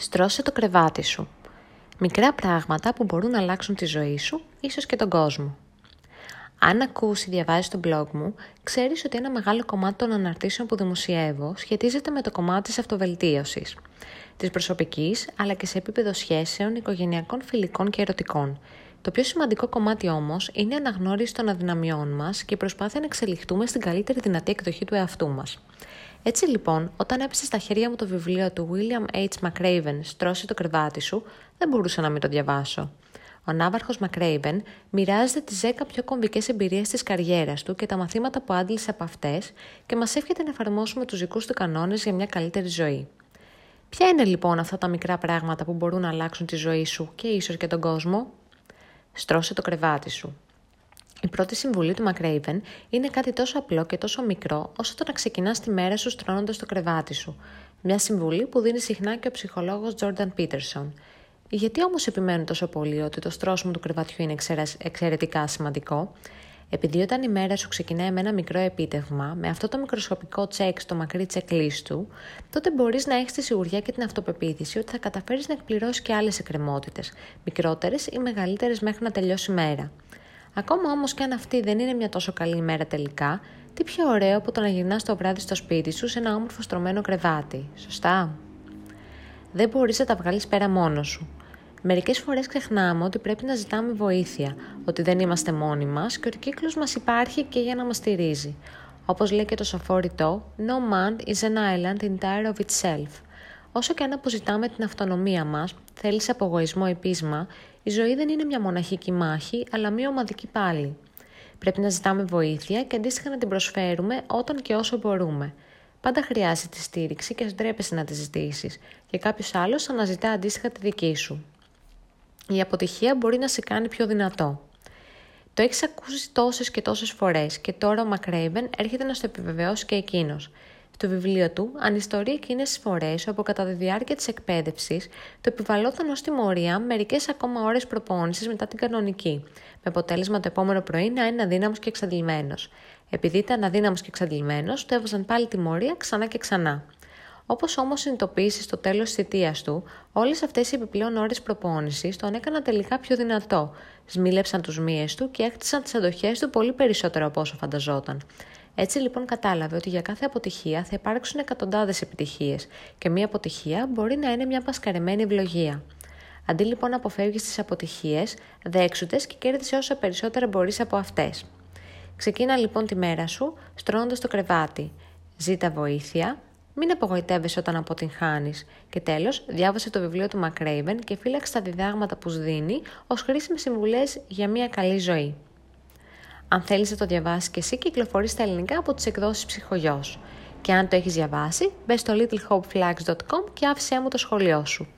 Στρώσε το κρεβάτι σου. Μικρά πράγματα που μπορούν να αλλάξουν τη ζωή σου, ίσως και τον κόσμο. Αν ακούσει ή διαβάζεις το blog μου, ξέρεις ότι ένα μεγάλο κομμάτι των αναρτήσεων που δημοσιεύω σχετίζεται με το κομμάτι της αυτοβελτίωσης. Της προσωπικής, αλλά και σε επίπεδο σχέσεων, οικογενειακών, φιλικών και ερωτικών. Το πιο σημαντικό κομμάτι όμως είναι η αναγνώριση των αδυναμιών μας και η προσπάθεια να εξελιχθούμε στην καλύτερη δυνατή εκδοχή του εαυτού μας. Έτσι λοιπόν, όταν έπεσε στα χέρια μου το βιβλίο του William H. McRaven «Στρώσε το κρεβάτι σου», δεν μπορούσα να μην το διαβάσω. Ο ναύαρχος McRaven μοιράζεται τις 10 πιο κομβικές εμπειρίες της καριέρας του και τα μαθήματα που άντλησε από αυτές και μας εύχεται να εφαρμόσουμε τους δικούς του κανόνες για μια καλύτερη ζωή. Ποια είναι λοιπόν αυτά τα μικρά πράγματα που μπορούν να αλλάξουν τη ζωή σου και ίσως και τον κόσμο; Στρώσε το κρεβάτι σου. Η πρώτη συμβουλή του McRaven είναι κάτι τόσο απλό και τόσο μικρό όσο το να ξεκινάς τη μέρα σου στρώνοντας το κρεβάτι σου. Μια συμβουλή που δίνει συχνά και ο ψυχολόγος Jordan Peterson. Γιατί όμως επιμένουν τόσο πολύ ότι το στρώσιμο του κρεβατιού είναι εξαιρετικά σημαντικό; Επειδή όταν η μέρα σου ξεκινάει με ένα μικρό επίτευγμα, με αυτό το μικροσκοπικό τσεκ στο μακρύ checklist του, τότε μπορείς να έχεις τη σιγουριά και την αυτοπεποίθηση ότι θα καταφέρεις να εκπληρώσεις και άλλες εκκρεμότητες, μικρότερες ή μεγαλύτερες μέχρι να τελειώσει η μέρα. Ακόμα όμως και αν αυτή δεν είναι μια τόσο καλή ημέρα τελικά, τι πιο ωραίο από το να γυρνάς το βράδυ στο σπίτι σου σε ένα όμορφο στρωμένο κρεβάτι, σωστά; Δεν μπορείς να τα βγάλεις πέρα μόνος σου. Μερικές φορές ξεχνάμε ότι πρέπει να ζητάμε βοήθεια, ότι δεν είμαστε μόνοι μας και ότι ο κύκλος μας υπάρχει και για να μας στηρίζει. Όπως λέει και το σοφό ρητό, No man is an island entire of itself. Όσο και αν αποζητάμε την αυτονομία μας, θέλεις απογοησμό ή πείσμα, η ζωή δεν είναι μια μοναχική μάχη, αλλά μια ομαδική πάλι. Πρέπει να ζητάμε βοήθεια και αντίστοιχα να την προσφέρουμε όταν και όσο μπορούμε. Πάντα χρειάζεται τη στήριξη και ντρέπεσαι να τη ζητήσεις, και κάποιος άλλος αναζητά αντίστοιχα τη δική σου. Η αποτυχία μπορεί να σε κάνει πιο δυνατό. Το έχεις ακούσει τόσες και τόσες φορές και τώρα ο Μακρέιβεν έρχεται να στο επιβεβαιώσει και εκείνος. Στο βιβλίο του ανιστορεί εκείνε τι φορέ όπου κατά τη διάρκεια της εκπαίδευσης το επιβαλόταν ως τιμωρία μερικές ακόμα ώρες προπόνησης μετά την κανονική, με αποτέλεσμα το επόμενο πρωί να είναι αδύναμος και εξαντλημένος. Επειδή ήταν αδύναμος και εξαντλημένος, του έβαζαν πάλι τιμωρία ξανά και ξανά. Όπως όμως συνειδητοποίησε στο τέλος της θητείας του, όλες αυτές οι επιπλέον ώρες προπόνησης τον έκαναν τελικά πιο δυνατό. Σμίλεψαν τους μύες του και έκτισαν τις αντοχές του πολύ περισσότερο από όσο φανταζόταν. Έτσι λοιπόν κατάλαβε ότι για κάθε αποτυχία θα υπάρξουν εκατοντάδες επιτυχίες και μία αποτυχία μπορεί να είναι μια πασκαρεμένη ευλογία. Αντί λοιπόν να αποφεύγεις τις αποτυχίες, δέξουτες και κέρδισε όσο περισσότερα μπορείς από αυτές. Ξεκίνα λοιπόν τη μέρα σου στρώνοντας το κρεβάτι. Ζήτα βοήθεια, μην απογοητεύεσαι όταν αποτυγχάνεις. Και τέλος, διάβασε το βιβλίο του McRaven και φύλαξε τα διδάγματα που σου δίνει ως χρήσιμες συμβουλές για μια καλή ζωή. Αν θέλεις να το διαβάσεις και εσύ, κυκλοφορείς στα ελληνικά από τις εκδόσεις ψυχογιός. Και αν το έχεις διαβάσει, μπες στο littlehopeflags.com και άφησέ μου το σχολείο σου.